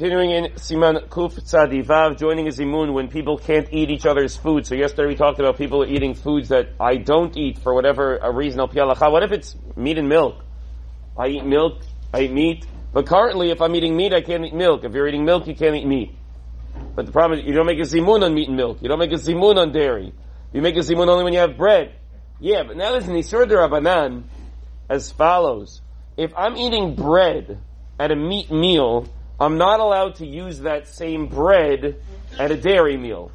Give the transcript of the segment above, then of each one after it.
continuing in Siman Kuf Tzadivav, joining a zimun when people can't eat each other's food. So yesterday we talked about people eating foods that I don't eat for whatever a reason. What if it's meat and milk? I eat milk, I eat meat, but currently if I'm eating meat, I can't eat milk. If you're eating milk, you can't eat meat. But the problem is you don't make a zimun on meat and milk. You don't make a zimun on dairy. You make a zimun only when you have bread. Yeah, but now there's an Isur Rabbanan as follows. If I'm eating bread at a meat meal, I'm not allowed to use that same bread at a dairy meal.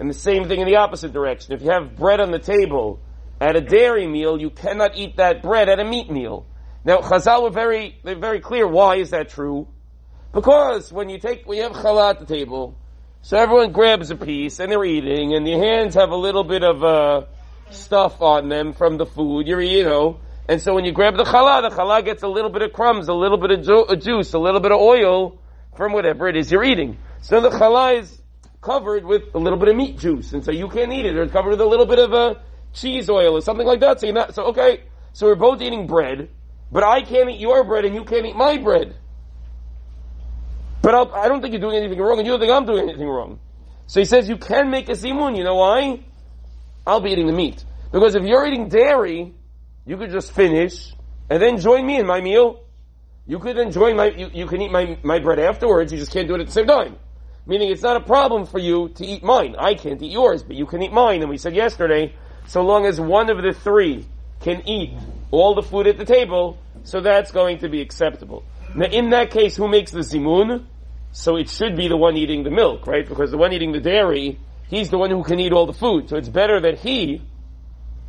And the same thing in the opposite direction. If you have bread on the table at a dairy meal, you cannot eat that bread at a meat meal. Now, Chazal were very, they're very clear. Why is that true? Because when you take, when you have challah at the table, so everyone grabs a piece and they're eating, and your hands have a little bit of uh, stuff on them from the food. You're, you know, and so when you grab the challah, the challah gets a little bit of crumbs, a little bit of ju- juice, a little bit of oil, from whatever it is you're eating. So the challah is covered with a little bit of meat juice, and so you can't eat it. Or it's covered with a little bit of a uh, cheese oil or something like that. So you're not, so okay, so we're both eating bread, but I can't eat your bread and you can't eat my bread. But I'll, I do not think you're doing anything wrong, and you don't think I'm doing anything wrong. So he says you can make a zimun. You know why? I'll be eating the meat because if you're eating dairy, you could just finish and then join me in my meal. You could enjoy my, you, you can eat my, my bread afterwards, you just can't do it at the same time. Meaning it's not a problem for you to eat mine. I can't eat yours, but you can eat mine. And we said yesterday, so long as one of the three can eat all the food at the table, so that's going to be acceptable. Now in that case, who makes the zimun? So it should be the one eating the milk, right? Because the one eating the dairy, he's the one who can eat all the food. So it's better that he,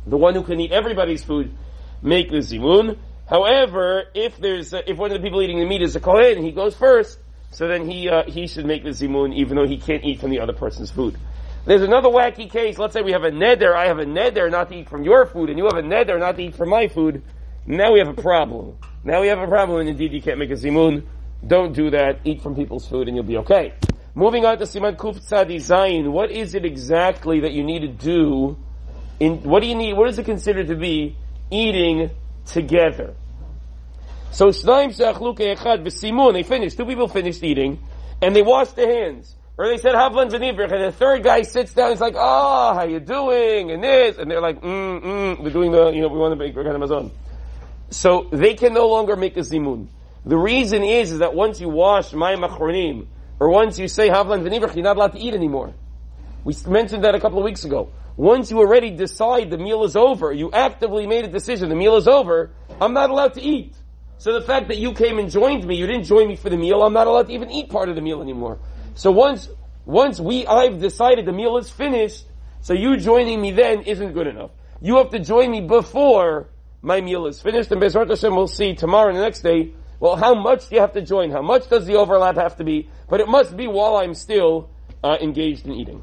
the one who can eat everybody's food, make the zimun. However, if there's a, if one of the people eating the meat is a kohen, he goes first. So then he uh, he should make the zimun, even though he can't eat from the other person's food. There's another wacky case. Let's say we have a neder. I have a neder not to eat from your food, and you have a neder not to eat from my food. Now we have a problem. Now we have a problem, and indeed you can't make a zimun. Don't do that. Eat from people's food, and you'll be okay. Moving on to Siman Kuf Tzadi Zayin. What is it exactly that you need to do? In what do you need? What is it considered to be eating together. So they finished, two people finished eating, and they washed their hands. Or they said Havlan V'nivrich, and the third guy sits down, he's like, oh, how you doing? And this, and they're like, mm, mm, we're doing the, you know, we want to make Regan Amazon. So they can no longer make a zimun. The reason is, is that once you wash mayim Achronim, or once you say Havlan V'nivrich, you're not allowed to eat anymore. We mentioned that a couple of weeks ago. Once you already decide the meal is over, you actively made a decision, the meal is over, I'm not allowed to eat. So the fact that you came and joined me, you didn't join me for the meal, I'm not allowed to even eat part of the meal anymore. So once, once we, I've decided the meal is finished, so you joining me then isn't good enough. You have to join me before my meal is finished, and Bezrat Hashem will see tomorrow and the next day, well, how much do you have to join? How much does the overlap have to be? But it must be while I'm still uh, engaged in eating.